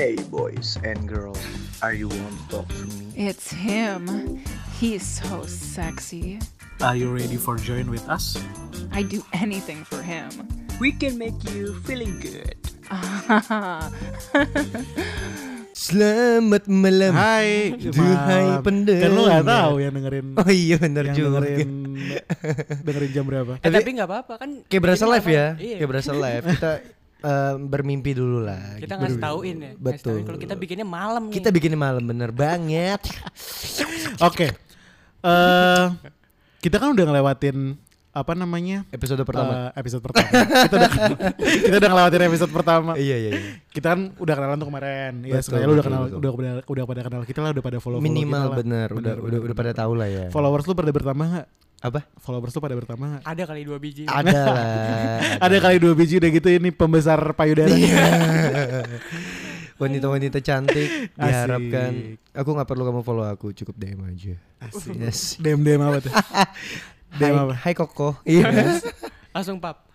Hey boys and girls, are you want to talk to me? It's him. He's so sexy. Are you ready for join with us? I'd do anything for him. We can make you feeling good. Selamat malam. Hai, Duhai pendengar. Kan lu gak tahu yang dengerin Oh iya bener yang juga. dengerin dengerin jam berapa? Eh, tapi nggak apa-apa kan. Kayak berasa live ya. apa- Iya. Kayak berasa live. Kita eh, bermimpi dulu lah. Kita gitu. ngasih tauin ya. Betul. Kalau kita bikinnya malam nih. Kita bikinnya malam bener banget. Oke. Eh kita kan udah ngelewatin apa namanya? Episode pertama. Eh, episode pertama. kita udah kita udah ngelewatin episode pertama. Iya iya iya. Kita kan udah kenalan tuh kemarin. Ya, lu udah kenal betul. udah udah udah pada kenal kita lah, udah pada follow Minimal kita lah. bener, udah udah udah pada tahu lah ya. Followers lu pada bertambah nggak? Apa? Followers lu pada bertambah nggak? Ada kali dua biji. Ada lah. Ada kali dua biji udah gitu ini pembesar payudara. Iya. Wanita-wanita cantik Asik. diharapkan. Aku nggak perlu kamu follow aku, cukup DM aja. Asik. Yes. DM DM apa tuh? Hai, DM apa? hai Koko. Iya. Langsung pap.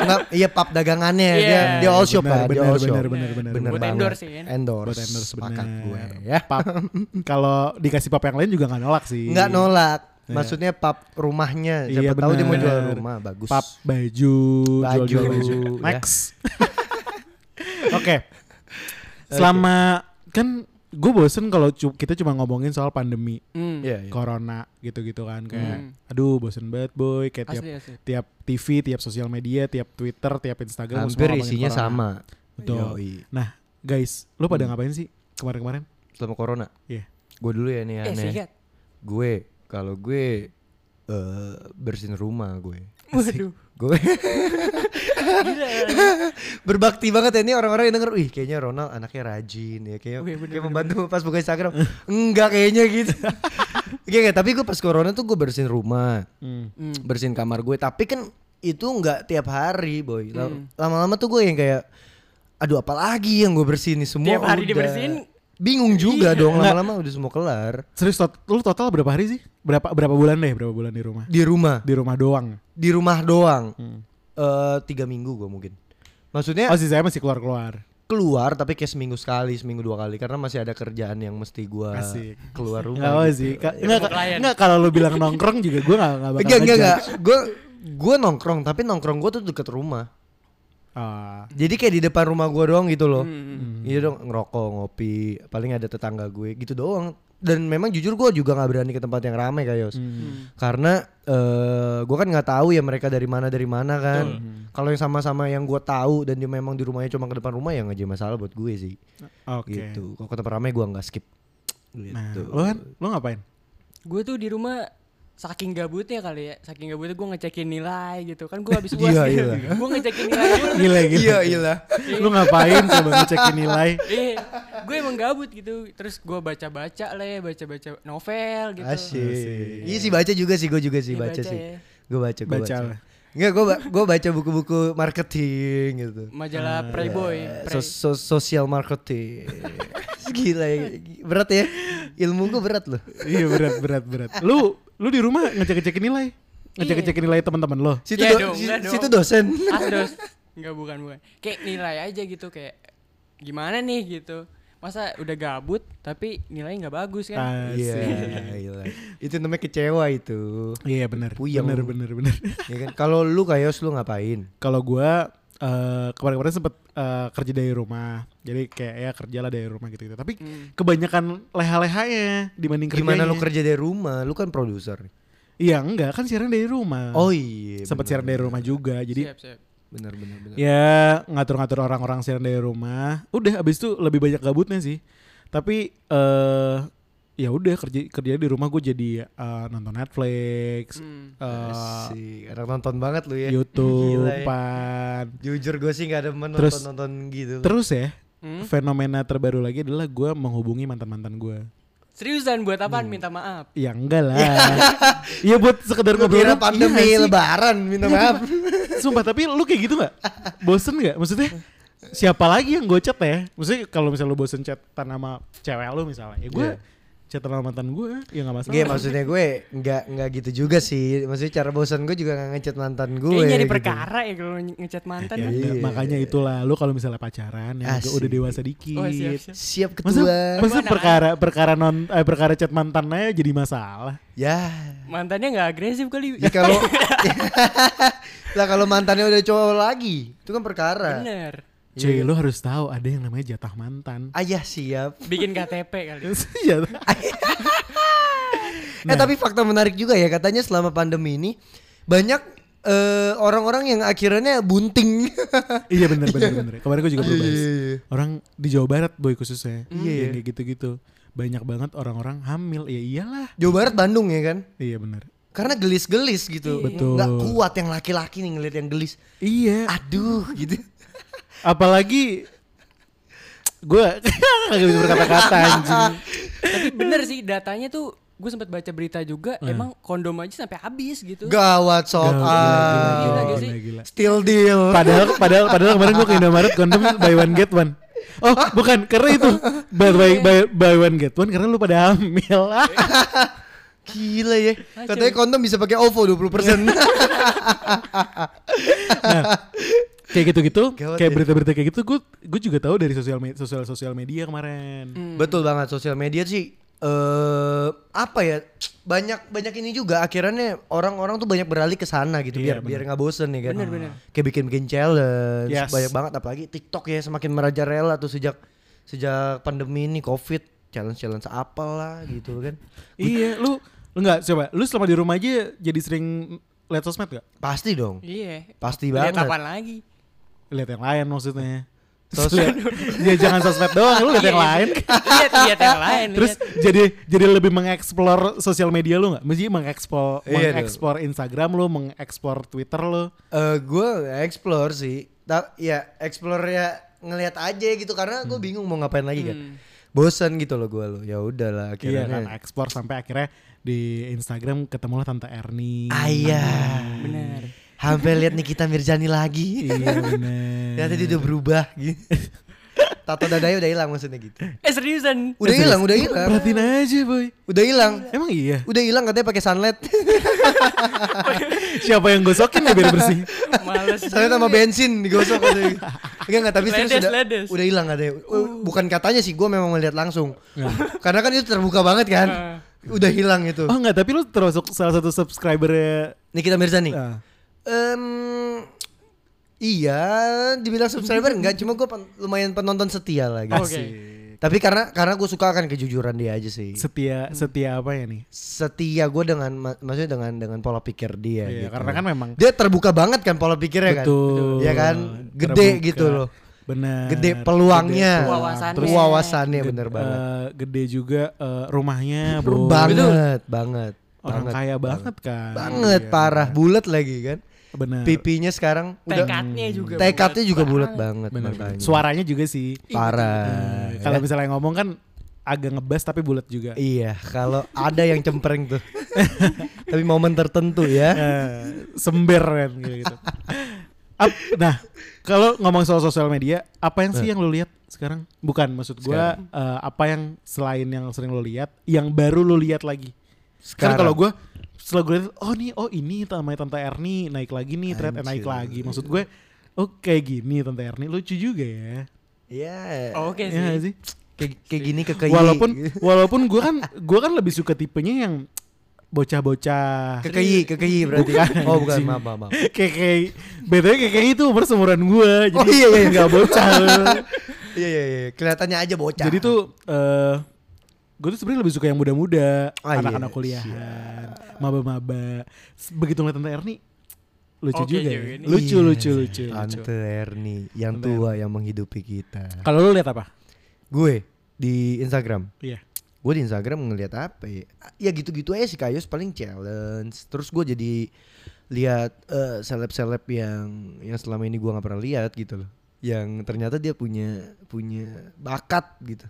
Enggak, iya pap dagangannya Iya. dia dia all shop Benar, lah, dia benar, all shop. benar, benar, Bener Buat banget. endorse ya. Endorse. Buat endorse sepakat bener. gue ya. Pap kalau dikasih pap yang lain juga nggak nolak sih. Enggak nolak. Iya. Maksudnya pap rumahnya. Siapa Iya, tahu dia mau jual rumah, bagus. Pap baju, Baju, jual-jual baju. ya. Next. Oke. Selama kan gue bosen kalau kita cuma ngomongin soal pandemi, Hmm. Iya, iya. corona gitu-gitu kan kayak Hmm. aduh bosen banget boy kayak tiap Asli asli. tiap TV, tiap sosial media, tiap Twitter, tiap Instagram Hampir isinya corona. sama. Betul. Yoi. Nah, guys, lu pada Hmm. ngapain sih kemarin-kemarin? Selama corona. Iya. Gue dulu ya nih Eh aneh. sikat. Gue kalau gue eh bersihin rumah gue. Waduh. Gue Gila. berbakti banget ya ini orang-orang yang denger wih kayaknya Ronald anaknya rajin ya kayak Wih, bener, kayak bener, membantu pas buka Instagram enggak kayaknya gitu Oke enggak tapi gue pas corona tuh gue bersihin rumah Hmm. Hmm. bersihin kamar gue tapi kan itu enggak tiap hari boy Hmm. lama-lama tuh gue yang kayak aduh apalagi yang gue bersihin ini semua Tiap hari udah. dibersihin? Bingung juga Iya. dong lama-lama udah semua kelar Serius tot- lu total berapa hari sih? Berapa berapa bulan deh? Berapa bulan di rumah? di rumah Di rumah doang. di rumah doang Hmm. eh tiga minggu gue mungkin maksudnya Oh, sih saya masih keluar-keluar. keluar tapi kayak seminggu sekali seminggu dua kali karena masih ada kerjaan yang mesti gua Asik. keluar rumah apa gitu. sih. Ka- Enggak enggak kalau lu bilang nongkrong juga gua enggak enggak bakal enggak enggak enggak ngejudge. gue gue nongkrong tapi nongkrong gue tuh deket rumah Ah. jadi kayak di depan rumah gua doang gitu loh. Hmm. iya dong ngerokok ngopi paling ada tetangga gue gitu doang. Dan memang jujur gua juga nggak berani ke tempat yang ramai kayak Yos. Hmm. karena eh gue kan nggak tahu ya mereka dari mana dari mana kan. Kalau yang sama-sama yang gua tahu dan dia memang di rumahnya cuma ke depan rumah ya nggak jadi masalah buat gue sih. Oke. gitu. Kalau ke tempat ramai gua nggak skip. Nah, gitu. lu kan? Lu ngapain? Gue tuh di rumah saking gabutnya kali ya saking gabutnya gue ngecekin nilai gitu kan gue habis uas Iya, gitu. iya. gue ngecekin nilai dulu Gila gila. iya iya Lu ngapain coba ngecekin nilai? eh gue emang gabut gitu terus gue baca baca lah ya baca baca novel gitu Asik. Iya sih baca juga sih, gue juga sih Iya, baca, baca sih. ya. Gue baca, gue Baca? Enggak, gue gue baca buku-buku marketing gitu. majalah Playboy So, so- social marketing. Gila ya, berat ya. Ilmu gue berat loh. iya berat berat berat. Lu lu di rumah ngecek-ngecekin nilai? Ngecek-ngecekin nilai teman-teman lo? Situ, Iya do- dong, si- enggak dong. situ dosen. Ados Enggak bukan bukan Kayak nilai aja gitu Kayak Gimana nih gitu Masa udah gabut Tapi nilainya nggak bagus kan Iya, Asik. gila. Itu namanya kecewa itu. Iya benar. Puyeng. Benar benar benar. Ya kan? Kalau lu kayak lu ngapain? Kalau gua eh, kemarin-kemarin sempet eh, kerja dari rumah. Jadi kayak ya kerja lah dari rumah gitu-gitu. Tapi Hmm. kebanyakan leha-lehanya dibanding kerjanya. Gimana lu kerja dari rumah? Lu kan produser. Iya enggak kan siaran dari rumah. Oh iya. Sempet bener, siaran dari rumah juga. Jadi Siap siap Bener bener bener. ya ngatur-ngatur orang-orang siaran dari rumah. Udah abis itu lebih banyak gabutnya sih. Tapi eh ya udah kerja kerja di rumah gue jadi eh, nonton Netflix, Hmm. eh, Asik. Anak nonton banget lu ya. YouTube, Gila ya. pan. Jujur gue sih gak ada menonton Terus- nonton gitu. Terus ya Hmm? fenomena terbaru lagi adalah gue menghubungi mantan-mantan gue. Seriusan buat Hmm. apaan minta maaf Ya enggak lah. Iya buat sekedar Gue ngobrol. pandemi Iya sih. lebaran minta maaf. Sumpah tapi lu kayak gitu gak? Bosen gak? Maksudnya siapa lagi yang gue chat ya? Maksudnya kalau misalnya lu bosen chatan sama cewek lu misalnya, ya gue Iya. Chatan sama mantan gue ya nggak masalah. Gak maksudnya gue nggak nggak gitu juga sih. Maksudnya cara bosan gue juga nggak ngechat mantan gue. Kayaknya nyari gitu. perkara ya kalau ngechat mantan. Ya, Iya. makanya itulah lu kalau misalnya pacaran ya udah, Asik. udah dewasa dikit. Oh, siap, siap. Siap ketua. masa Gimana, perkara perkara non eh, perkara chat mantan aja jadi masalah. Ya. Mantannya nggak agresif kali. Ya kalau lah kalau mantannya udah cowok lagi, itu kan perkara. Bener. Cuy, Iya. lu harus tahu ada yang namanya jatah mantan. Ayah siap. Bikin KTP kali. Jatah- Eh tapi fakta menarik juga ya katanya selama pandemi ini banyak eh, orang-orang yang akhirnya bunting. iya bener bener bener. Kemarin gue juga Iya, iya, iya. Orang di Jawa Barat boy khususnya. Iya, Yang iya. kayak gitu-gitu. Banyak banget orang-orang hamil. Ya iyalah. Jawa Barat Bandung ya kan? Iya bener. Karena gelis-gelis gitu. Betul. Nggak kuat yang laki-laki nih ngeliat yang gelis. Iya. Aduh gitu. Apalagi gue gak bisa berkata-kata anjing. Tapi bener sih datanya tuh gue sempat baca berita juga Hmm. emang kondom aja sampai habis gitu. Gawat sold Gila. Gila, gila, gak sih? gila, gila. Still deal. Padahal padahal padahal kemarin gue ke Indomaret kondom buy one get one. Oh bukan karena itu buy, buy, buy, buy one get one karena lu pada hamil. Gila ya. Katanya kondom bisa pakai OVO 20%. Kayak gitu-gitu, Gawat kayak ya. berita-berita kayak gitu gue gue juga tahu dari sosial media sosial sosial media kemarin. Hmm. Betul banget sosial media sih eh apa ya banyak banyak ini juga akhirnya orang-orang tuh banyak beralih ke sana gitu Iya, biar biar nggak bosen ya kan Bener, bener. kayak bikin bikin challenge Yes. banyak banget apalagi TikTok ya semakin merajalela tuh sejak sejak pandemi ini covid challenge challenge apalah gitu kan Iya, lu lu nggak coba, lu selama di rumah aja jadi sering lihat sosmed gak? pasti dong Iya. Pasti Lihat banget. apaan lagi? Lihat yang lain maksudnya. Sosmed. ya jangan sosmed doang, lu lihat yang Iya, lain. lihat lihat yang lain. Terus jadi jadi lebih mengeksplor sosial media lu nggak? Mesti mengeksplor Iya, mengeksplor Instagram lu, mengeksplor Twitter lu. Eh gue explore sih Ta ya explore ya ngelihat aja gitu karena gue Hmm. bingung mau ngapain lagi kan Hmm. bosan gitu loh gue lo ya udahlah Iya akhirnya kan, ekspor sampai akhirnya di Instagram ketemu lah tante Erni. ayah Bener. Hampir lihat Nikita Mirzani lagi. Iya bener. Ternyata dia udah berubah gitu. Tato dadanya udah hilang maksudnya gitu. Eh seriusan? Udah hilang, udah hilang. Perhatiin aja boy. Udah hilang. Emang iya? Udah hilang katanya pakai sunlight. Siapa yang gosokin ya biar bersih? Males. sunlight sama bensin digosok katanya. Enggak enggak tapi serius Ledes, udah ledes. udah hilang katanya. Uh, Bukan katanya sih, gue memang melihat langsung. Nah. Karena kan itu terbuka banget kan. Ah. Udah hilang itu. Oh enggak, tapi lu termasuk salah satu subscribernya. Nikita Mirzani. Ah. Em, iya, dibilang subscriber enggak, cuma gue lumayan penonton setia lah gitu. Oke. Tapi karena karena gue suka akan kejujuran dia aja sih. Setia setia apa ya nih? Setia gue dengan ma- maksudnya dengan dengan pola pikir dia Iya, gitu. karena kan memang dia terbuka banget kan pola pikirnya kan. betul. Ya kan? Gede Terbuka. gitu loh. Benar. Gede peluangnya. Gede peluang. Wawasannya. Terus Wawasannya ged- bener banget. eh, gede juga eh, rumahnya, Bro. banget, banget. Orang banget, kaya banget kan. Banget Iya, parah, bulat lagi kan. Benar. Pipinya sekarang udah Tekadnya juga. tekadnya bulat juga bulat banget makanya. Suaranya juga sih. parah. Eh, Kalau ya. misalnya ngomong kan agak ngebas tapi bulat juga. Iya, kalau ada yang cempreng tuh. Tapi momen tertentu ya. Eh, sember kan gitu. Ap- nah, kalau ngomong soal sosial media, apa yang sih yang lu lihat sekarang? Bukan maksud gua eh, apa yang selain yang sering lu lihat, yang baru lu lihat lagi. Sekarang Sekarang. kalau gua setelah gue lihat, oh nih, oh ini namanya Tante Erni naik lagi nih, thread naik lagi. Maksud gue, oh kayak gini Tante Erni lucu juga ya. Iya. Oke Iya sih. sih? Kayak kayak gini kekei. Walaupun walaupun gue kan gue kan lebih suka tipenya yang bocah-bocah kekei, kekei berarti. Bukan, oh, bukan. Maaf, maaf, maaf. btw kayak kayak itu umur seumuran gue jadi Oh, iya, iya, nggak bocah Iya, iya, iya. Kelihatannya aja bocah. jadi tuh eh gue tuh sebenarnya lebih suka yang muda-muda Ah, anak-anak iya, kuliahan maba-maba begitu ngeliat tante Erni lucu Oke juga ya. lucu Iya, lucu lucu lucu Tante Erni yang Tante tua yang menghidupi kita. kalau lu lihat apa Gue di Instagram. iya Gue di Instagram ngeliat apa ya? Ya gitu-gitu aja sih Kayos paling challenge. Terus gue jadi lihat eh, seleb-seleb yang yang selama ini gue nggak pernah lihat gitu loh. Yang ternyata dia punya punya bakat gitu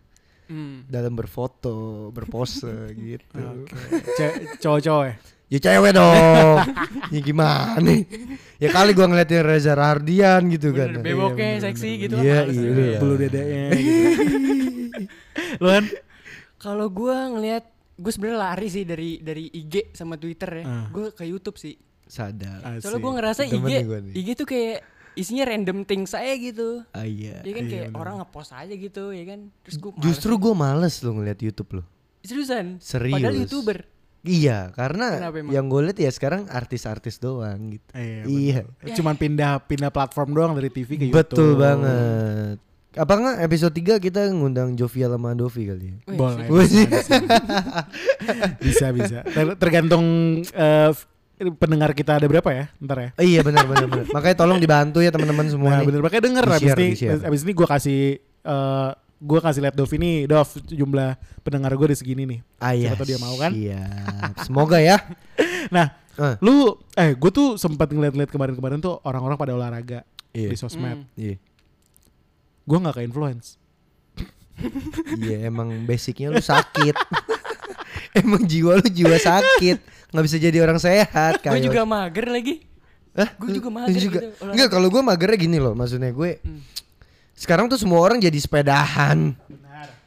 Hmm. dalam berfoto, berpose gitu. oke Ce- cowok-cowok ya Ya cewek dong. ya gimana nih? Ya kali gua ngeliatin Reza Rahardian gitu Bener, kan. beboknya seksi gitu Iya, kan. males iya. juga. bulu dadanya gitu. lu kan Kalau gua ngelihat gue sebenarnya lari sih dari dari IG sama Twitter ya. Ah. Gue ke YouTube sih. Sadar. Soalnya gue ngerasa Temen IG. IG tuh kayak isinya random things saya gitu. Ah, iya. Ya kan Iya, kayak bener. orang ngepost aja gitu ya kan. Terus gue Justru gue males lo ngeliat YouTube lo. seriusan. Serius. Padahal YouTuber. Iya, karena yang gue lihat ya sekarang artis-artis doang gitu. Iya. Iya. bener. Cuman pindah pindah platform doang dari TV ke YouTube. Betul banget. Apa enggak episode 3 kita ngundang Jovia sama Dovi kali ya? Boleh. Bisa bisa. Ter- tergantung eh, f- pendengar kita ada berapa ya? Ntar ya. Oh, iya benar benar benar. Makanya tolong dibantu ya teman-teman semua Nah, nih. bener makanya denger abis ini abis ini gue kasih eh gue kasih lihat Dov ini Dov jumlah pendengar gue di segini nih Ah, iya, siapa tahu dia mau kan? Siap. Semoga ya. nah Eh. lu eh gue tuh sempat ngeliat-ngeliat kemarin-kemarin tuh orang-orang pada olahraga Iya. di sosmed Hmm. Iya. gue nggak ke influence Iya emang basicnya lu sakit. emang jiwa lu jiwa sakit. nggak bisa jadi orang sehat Gue juga mager lagi. Hah? Gue juga mager juga? gitu. Enggak, kalau gue magernya gini loh, maksudnya gue Hmm. sekarang tuh semua orang jadi sepedahan.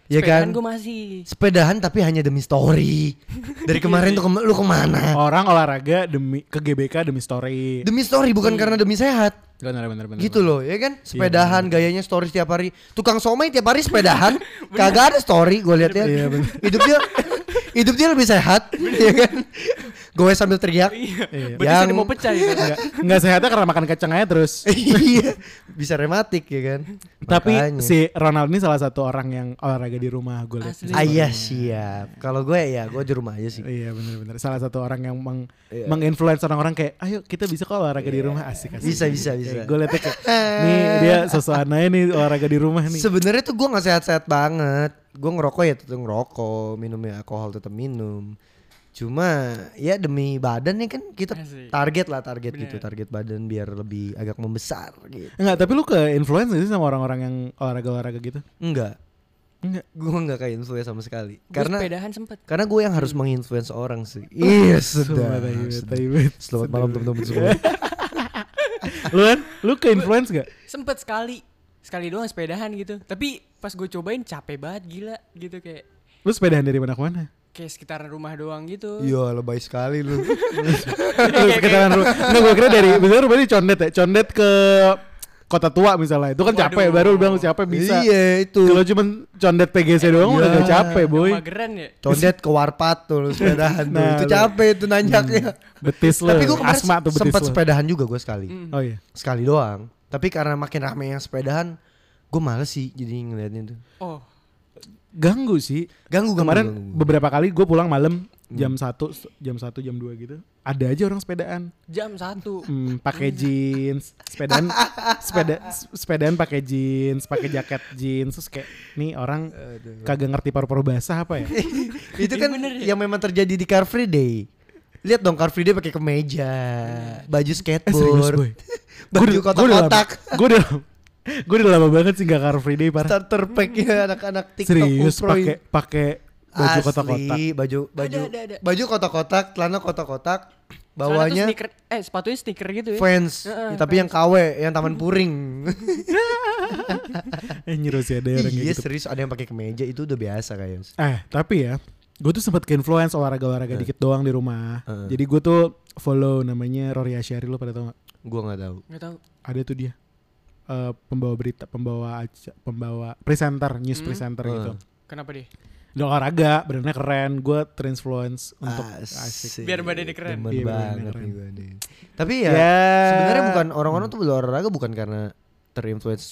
Ya kan? gue masih. Sepedahan tapi hanya demi story. Dari kemarin tuh kema- lu ke mana? orang olahraga demi ke GBK demi story Demi story bukan karena demi sehat. bener bener bener Gitu loh, ya kan? Sepedahan gayanya story tiap hari. Tukang somai tiap hari sepedahan. Kagak ada story gue lihat ya. Iya, bener. hidup dia hidup dia lebih sehat, ya kan? Gue sambil teriak. Iya. Berarti Yang- mau pecah gitu. nggak nggak sehatnya karena makan kacang aja terus Iya, bisa rematik ya kan? tapi Makanya. si Ronald ini salah satu orang yang olahraga di rumah gue lihat Ah iya siap. Kalau gue ya gue di rumah aja sih. Iya benar-benar salah satu orang yang meng Iya. menginfluence orang-orang kayak ayo kita bisa kok olahraga di rumah asik asik. Bisa bisa bisa. Gue liatnya kayak nih dia sosokannya nih olahraga di rumah nih. Sebenarnya tuh gue nggak sehat-sehat banget. Gue ngerokok ya tetap ngerokok, minum ya alkohol tetap minum. Cuma ya demi badan ya kan kita Asik. target lah target Bener. gitu, target badan biar lebih agak membesar gitu. Enggak, tapi lu ke influence gak sih sama orang-orang yang olahraga-olahraga gitu? Enggak, Enggak. gue nggak kayak influence sama sekali. Gue Karena sepedahan sempet. karena gue yang harus menginfluence orang sih. Iya sudah. Tai bet. Selamat malam teman-teman semua. Lu kan? Lu ke influence gak? Sempet sekali. Sekali doang sepedahan gitu. Tapi pas gue cobain capek banget gila gitu kayak Lu sepedahan dari mana ke mana? Kayak sekitaran rumah doang gitu. Iya lebay sekali lu. Lu sekitaran rumah. Enggak, gue kira dari misalnya rumah ini condet ya. Condet ke kota tua misalnya. Itu kan capek, Waduh. baru lu bilang capek bisa. Iya itu. Kalau cuma condet PGC doang udah Iya. gak capek, boy. Mageran ya. Condet ke warpat tuh lu sepedahan tuh. Nah, Itu capek itu nanjaknya. Betis lu. Tapi gue kemarin asma tuh betis sempat lu. sepedahan juga gue sekali. Hmm. Oh iya. Sekali doang. Tapi karena makin rame yang sepedahan, gue males sih jadi ngeliatin tuh. Oh, Ganggu sih. Ganggu Kemarin ganggu, ganggu. beberapa kali gue pulang malam jam 1 jam 1 jam 2 gitu. Ada aja orang sepedaan. jam satu. Hmm, pakai jeans, sepedaan sepeda sepedaan pakai jeans, pakai jaket jeans terus kayak nih orang kagak ngerti paru-paru basah apa ya? itu Iya kan bener ya? yang memang terjadi di Car Free Day. Lihat dong Car Free Day pakai kemeja, baju Eh serius skateboard, boy. baju kotak-kotak, Gue udah gue udah lama banget sih gak car free day parah. starter packnya anak-anak TikTok Serius pakai pakai baju kotak-kotak. baju baju ada, ada. baju kotak-kotak, celana kotak-kotak, bawahnya sneaker, eh sepatunya sneaker gitu ya. fans, Heeh, Ya, tapi yang KW, yang taman puring. Eh nyuruh sih ada orang kayak iya gitu. serius ada yang pakai kemeja itu udah biasa kayaknya. Eh tapi ya gue tuh sempat ke influence olahraga-olahraga dikit doang di rumah. Heeh. Jadi gue tuh follow namanya Rory Asyari lo pada tau gak? Gua nggak tahu. Nggak tahu. Ada tuh dia. Eh, pembawa berita, pembawa aja, pembawa presenter, news Hmm. presenter gitu. Kenapa dia? Di olahraga, badannya keren. Gue terinfluence untuk Asik. Biar badannya keren. Demen Iya, banget keren. nih. Tapi ya, Ya. sebenarnya bukan orang-orang tuh berolahraga bukan karena terinfluence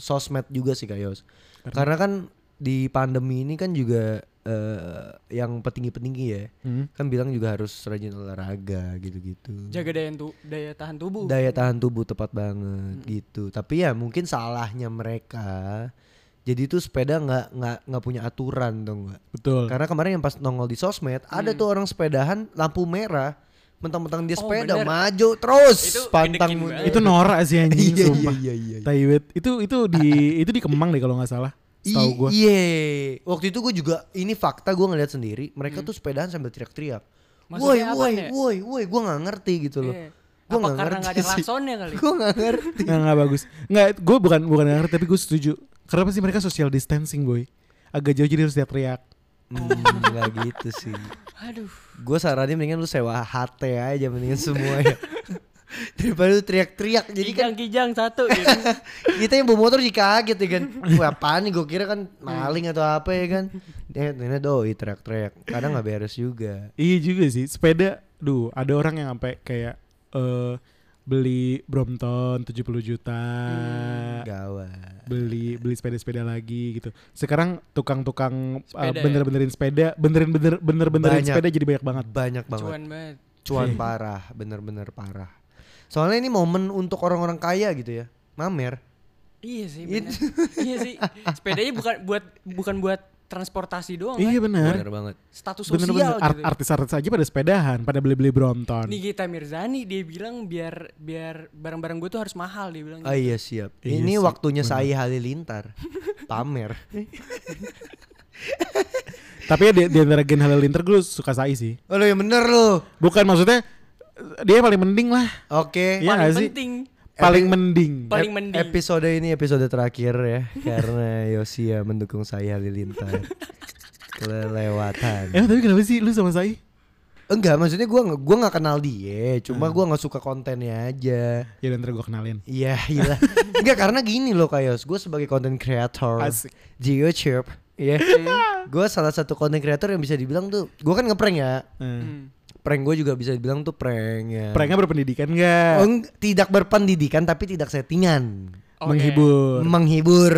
sosmed juga sih Kayos. Karena kan di pandemi ini kan juga eh, yang petinggi-petinggi ya Hmm. kan bilang juga harus rajin olahraga gitu-gitu. Jaga daya, tu daya tahan tubuh. Daya tahan tubuh tepat banget gitu. Tapi ya mungkin salahnya mereka. Jadi tuh sepeda nggak nggak nggak punya aturan dong nggak. Betul. Karena kemarin yang pas nongol di sosmed ada tuh orang sepedahan lampu merah. Mentang-mentang dia Oh, sepeda bener. maju terus Itu pantang itu norak sih anjing Iya, sumpah. iya, iya, iya. Taiwet. Itu itu di itu di Kemang deh kalau nggak salah. Tahu gue. Iya. Waktu itu gue juga ini fakta gue ngeliat sendiri. Mereka tuh sepedahan sambil teriak-teriak. Woi, woi, woi, woi, gue nggak ngerti gitu loh. Gua Apa nggak karena ngerti nggak ada sih. kali? Gue nggak ngerti. Nggak, nggak bagus. Nggak, gue bukan bukan nggak ngerti tapi gue setuju. Kenapa sih mereka social distancing boy? Agak jauh jadi harus dia teriak. Hmm, nggak gitu sih. Aduh. Gue saranin mendingan lu sewa HT aja mendingan semua ya. Daripada teriak-teriak jadi kan Kijang-kijang satu gitu. kita yang bawa motor sih kaget ya kan. Wah apaan nih gue kira kan maling atau apa ya kan. Eh ternyata doi teriak-teriak. Kadang nggak beres juga. Iya juga sih. Sepeda, duh, ada orang yang sampai kayak eh beli Brompton 70 juta. Gawat. Beli beli sepeda-sepeda lagi gitu. Sekarang tukang-tukang uh, Sepeda ya? bener-benerin sepeda, benerin-bener bener-benerin Banyak. sepeda jadi banyak banget. Banyak banget. Cuan banget. Cuan parah, bener-bener parah. Soalnya ini momen untuk orang-orang kaya gitu ya. Mamer. Iya sih, Itu. bener. iya sih. Sepedanya bukan buat bukan buat transportasi doang Iya kan. benar. Bener banget. Status sosial Art- gitu. artis-artis aja pada sepedahan, pada beli-beli Brompton. Nikita Mirzani dia bilang biar biar barang-barang gue tuh harus mahal dia bilang. Ah gitu. iya siap. Iya ini sih, waktunya bener. saya halilintar. Pamer. Tapi ya di, di antara Gen Halilintar gue suka Sai sih. Oh lo yang bener lo. Bukan maksudnya dia paling mending lah. Oke. Iya Paling nggak sih? penting. Paling mending. Paling Ep- mending. Episode ini episode terakhir ya karena Yosia mendukung saya halilintar. Kelewatan. Eh tapi kenapa sih lu sama Sai? Enggak, maksudnya gua nggak gua nggak kenal dia, cuma gua nggak suka kontennya aja. Ya dan ntar gue kenalin. Iya, iya. Enggak karena gini loh Kayos, gue sebagai content creator Asik. di YouTube, ya. gue salah satu content creator yang bisa dibilang tuh, gue kan ngeprank ya. Eh. Hmm. Prank gue juga bisa dibilang tuh prank ya. Pranknya berpendidikan gak? Oh, tidak berpendidikan tapi tidak settingan. Oke. Menghibur. Menghibur.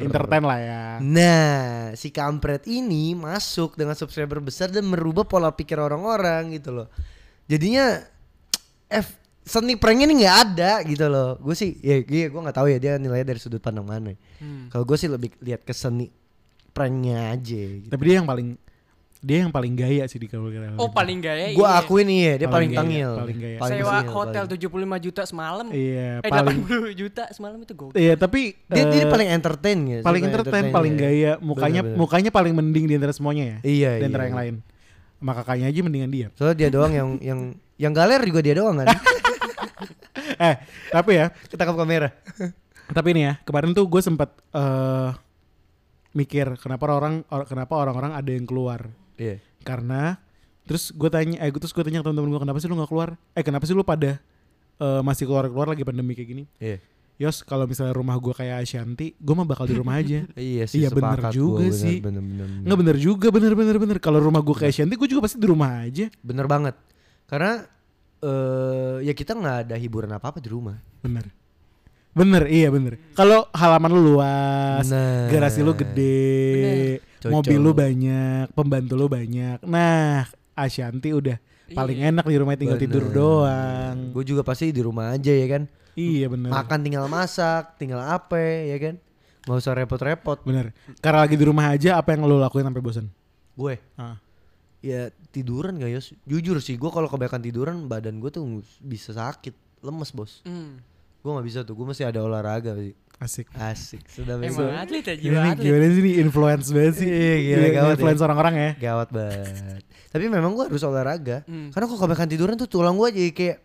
Entertain lah ya. Nah, si kampret ini masuk dengan subscriber besar dan merubah pola pikir orang-orang gitu loh. Jadinya F seni pranknya ini nggak ada gitu loh. Gue sih, ya, ya gue nggak tahu ya dia nilainya dari sudut pandang mana. Hmm. Kalau gue sih lebih lihat ke seni pranknya aja. Gitu. Tapi dia yang paling dia yang paling gaya sih di kalau kira Oh paling gaya Gue ini ya. akuin nih ya, dia Paling paling, gaya, tangil. paling gaya. Sewa tangil, hotel paling- 75 juta semalam. Iya, eh paling 80 juta semalam itu gokil. Iya, tapi Dia, dia eh, paling entertain ya. paling dia entertain, paling ya. gaya, mukanya Bener-bener. mukanya paling mending di antara semuanya ya. Iya, Di antara iya. yang lain. Sama kakaknya aja mendingan dia. Soalnya dia doang yang yang yang galer juga dia doang kan. eh, tapi ya, Ketangkap kamera. tapi ini ya, kemarin tuh gue sempat eh mikir kenapa orang or- kenapa orang-orang ada yang keluar. Iya. Karena terus gue tanya, eh terus gue tanya ke temen-temen gue kenapa sih lu nggak keluar? Eh kenapa sih lu pada eh, masih keluar-keluar lagi pandemi kayak gini? Iya. Yos, kalau misalnya rumah gue kayak Ashanti, gue mah bakal di rumah aja. Iya sih. Iya, bener juga gua, sih. Bener, bener, bener. Nggak bener juga, bener bener bener. Kalau rumah gue kayak Ashanti, gue juga pasti di rumah aja. Bener banget. Karena eh ya kita nggak ada hiburan apa apa di rumah. Bener. Bener, iya bener. Kalau halaman lu luas, Nah. garasi lu gede, Cocok. mobil lu banyak, pembantu lu banyak. Nah, Ashanti udah paling Iya. enak di rumah tinggal tidur doang. Gue juga pasti di rumah aja ya kan. Iya bener. Makan tinggal masak, tinggal apa ya kan. Nggak usah repot-repot. Bener. Karena lagi di rumah aja, apa yang lu lakuin sampai bosan? Gue Ah. ya tiduran gak Yos? Jujur sih gue kalau kebanyakan tiduran badan gue tuh bisa sakit, lemes bos. Hmm. Gue nggak bisa tuh, gue mesti ada olahraga sih. Asik. Asik, sudah Emang besok. atlet ya jiwa Gimana, atlet. gimana sih nih influence banget sih? Iya, gila, Gila, gawat influence ya. orang-orang ya. Gawat banget. Tapi memang gue harus olahraga. Hmm. Karena kalau kebanyakan tiduran tuh tulang gue jadi kayak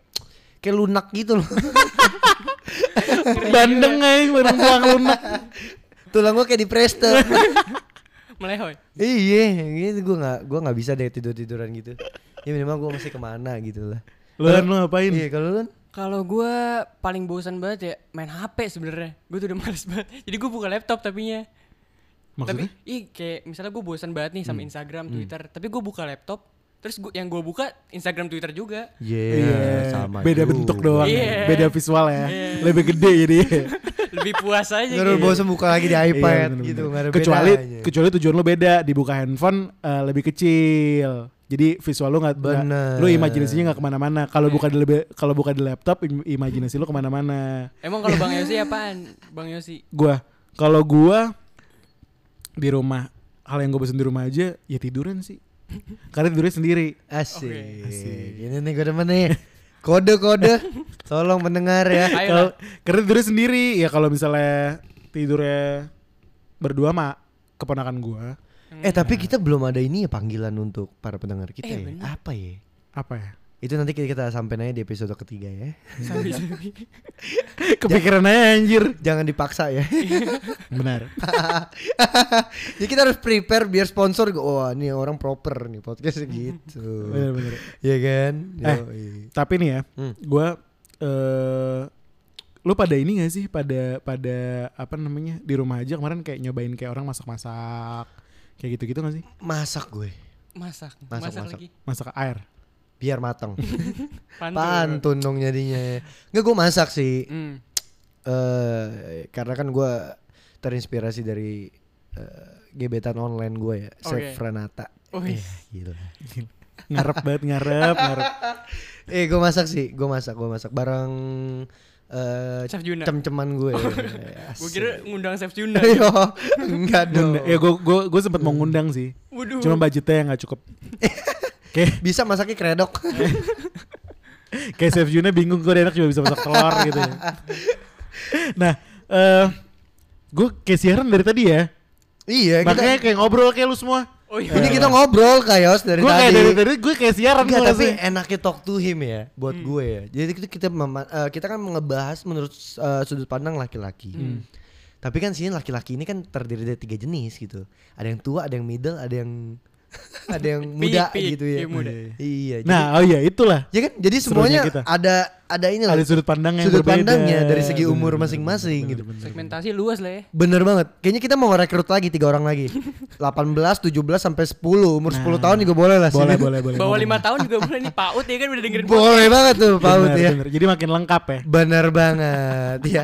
kayak lunak gitu loh. Bandeng aja, bandeng tulang lunak. tulang gue kayak di Preston. Melehoy. iya, gitu gue nggak gue nggak bisa deh tidur tiduran gitu. Ya minimal gue mesti ke mana gitu lah. Lu kan lu ngapain? Iya kalau lu kan Kalau gue paling bosan banget ya main HP sebenarnya. Gue tuh udah males banget. Jadi gue buka laptop tapinya. Maksudnya? Tapi ih kayak misalnya gue bosan banget nih sama Instagram, Twitter. Tapi gue buka laptop. Terus gua, yang gue buka Instagram, Twitter juga. Iya, sama beda juga. bentuk doang, ya. Iya. beda visual ya, Iya. lebih gede jadi. Lebih puas aja Nggak gitu. bosan buka lagi di Iya, iPad bener-bener. gitu kecuali bedanya. kecuali tujuan lu beda, dibuka handphone eh, lebih kecil, jadi visual lu nggak, lu imajinasinya nggak ke mana-mana. Kalau buka di lebih, kalau buka di laptop, im- imajinasi lu ke mana-mana. Emang kalau Bang Yosi apaan? Bang Yosi. Gua, kalau gua di rumah, hal yang gue bosan di rumah aja, ya tiduran sih. Karena tidurnya sendiri. Asik. Asik. Ini nih gue demen nih. Kode-kode. Tolong pendengar ya. Kalau lah. karena tidurnya sendiri ya kalau misalnya tidurnya berdua mah keponakan gua Eh tapi kita belum ada ini ya panggilan untuk para pendengar kita Eh, ya. bener. Apa ya? apa ya? Itu nanti kita sampein aja di episode ketiga ya. Kepikiran aja anjir. Jangan dipaksa ya. Benar. ya kita harus prepare biar sponsor wah ini orang proper nih podcast gitu. Benar benar. Iya kan? Eh. Yoi. Tapi nih ya, Hmm. gua eh lu pada ini gak sih pada pada apa namanya di rumah aja kemarin kayak nyobain kayak orang masak-masak kayak gitu-gitu gak sih masak gue Masak, Masak, masak, masak. lagi. masak air biar matang. Pantun. Pantun dong jadinya. Nggak gue masak sih. Hmm. eh karena kan gue terinspirasi dari eh, gebetan online gue ya, Chef Oke. Renata. Oh, Eh, gila. ngarep banget ngarep ngarep Eh gue masak sih, gue masak, gue masak bareng eh Chef Juna. cem-ceman gue. Gue kira ngundang Chef Juna. Ayo, enggak dong. Ya gue gue gue sempet mau ngundang sih Waduh. cuma budgetnya yang nggak cukup kayak Bisa masaknya kredok. kayak Chef Juna bingung gue enak cuma bisa masak telur gitu ya nah eh gue kayak siaran dari tadi ya iya, makanya kita, kayak ngobrol kayak lu semua Oh iya. ini kita ngobrol kayos dari gue tadi. kayak dari tadi gue kayak siaran Enggak, gua tapi rasanya. enaknya talk to him ya buat gue ya. Jadi kita kita mema- eh, kita kan ngebahas menurut eh, sudut pandang laki-laki. Tapi kan sini laki-laki ini kan terdiri dari tiga jenis gitu. Ada yang tua, ada yang middle, ada yang ada yang muda Pik, pik, gitu ya. iya, muda. Iya. Jadi, nah oh iya itulah ya kan jadi semuanya kita. ada ada ini lah. ada sudut pandang yang sudut berbeda pandangnya dari segi umur masing-masing gitu. bener, bener. Segmentasi luas lah ya. Bener banget. Kayaknya kita mau rekrut lagi tiga orang lagi. 18, 17 sampai 10. Umur 10 tahun juga boleh lah boleh sini. boleh boleh Bawa ngomong. lima tahun juga boleh nih Paut ya kan udah dengerin Boleh banget tuh Paut Bener, ya. bener. jadi makin lengkap ya Bener banget ya.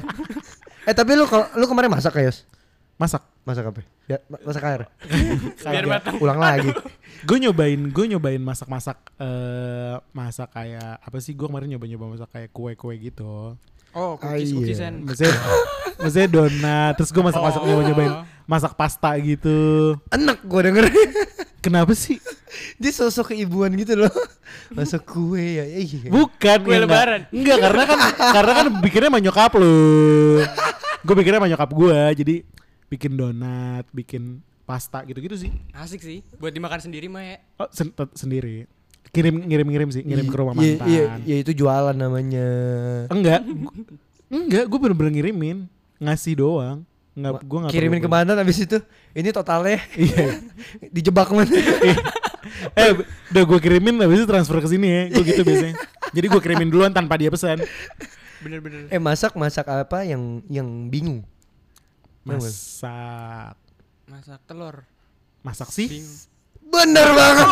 Eh tapi lu kalau lu kemarin masak ya, Yos? Masak Masak apa? Ya, ma- masak air. biar matang. Ulang lagi. gue nyobain gue nyobain masak masak eh masak kayak apa sih gue kemarin nyoba nyoba masak kayak kue kue gitu Oh, Ah, cookies iya. cookiesan. maksudnya maksudnya donat terus gue masak masak Oh. nyoba nyobain masak pasta gitu Enak gua denger. kenapa sih Dia sosok keibuan gitu loh. Masak kue ya. Iya. bukan Kue ya enggak. lebaran. enggak karena kan karena kan bikinnya sama nyokap lu gue bikinnya sama nyokap gue jadi bikin donat bikin pasta gitu gitu sih Asik sih. Buat dimakan sendiri mah ya. oh, sen- sendiri kirim ngirim ngirim sih ngirim ke rumah Iya, mantan Iya, iya, itu jualan namanya. Enggak. Enggak, gue bener-bener ngirimin. Ngasih doang. Enggak, gue enggak Kirimin ke mantan habis itu. Ini totalnya Iya. dijebak mana? eh, udah gue kirimin habis itu transfer ke sini ya. Gue gitu biasanya. Jadi gue kirimin duluan tanpa dia pesan. Bener-bener. eh masak masak apa yang yang bingung? Masak. Masak telur. Masak sih? Bener banget.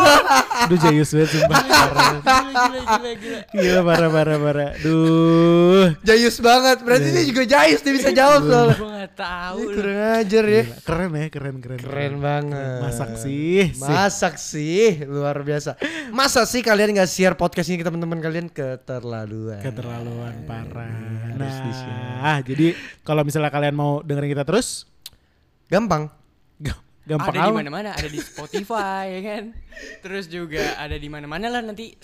Aduh jayus banget sumpah. Parah. Gila, gila, gila, gila. Gila parah parah parah. Duh. Jayus banget. Berarti dia juga jayus dia bisa jawab soalnya. Gue gak tau Ini loh. kurang ajar ya. Gila, Keren ya, keren keren. Keren banget. Masak sih. Masak sih, luar biasa. Masa sih kalian nggak share podcast ini ke teman-teman kalian keterlaluan? Keterlaluan parah. Nah, jadi kalau misalnya kalian mau dengerin kita terus, Gampang. Ga- gampang ada di mana-mana, ada di Spotify ya kan. Terus juga ada di mana-mana lah nanti.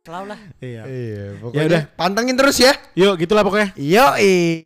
Selalu lah. Iya. Iya, Ya udah. pantengin terus ya. Yuk, gitulah pokoknya. Yoi.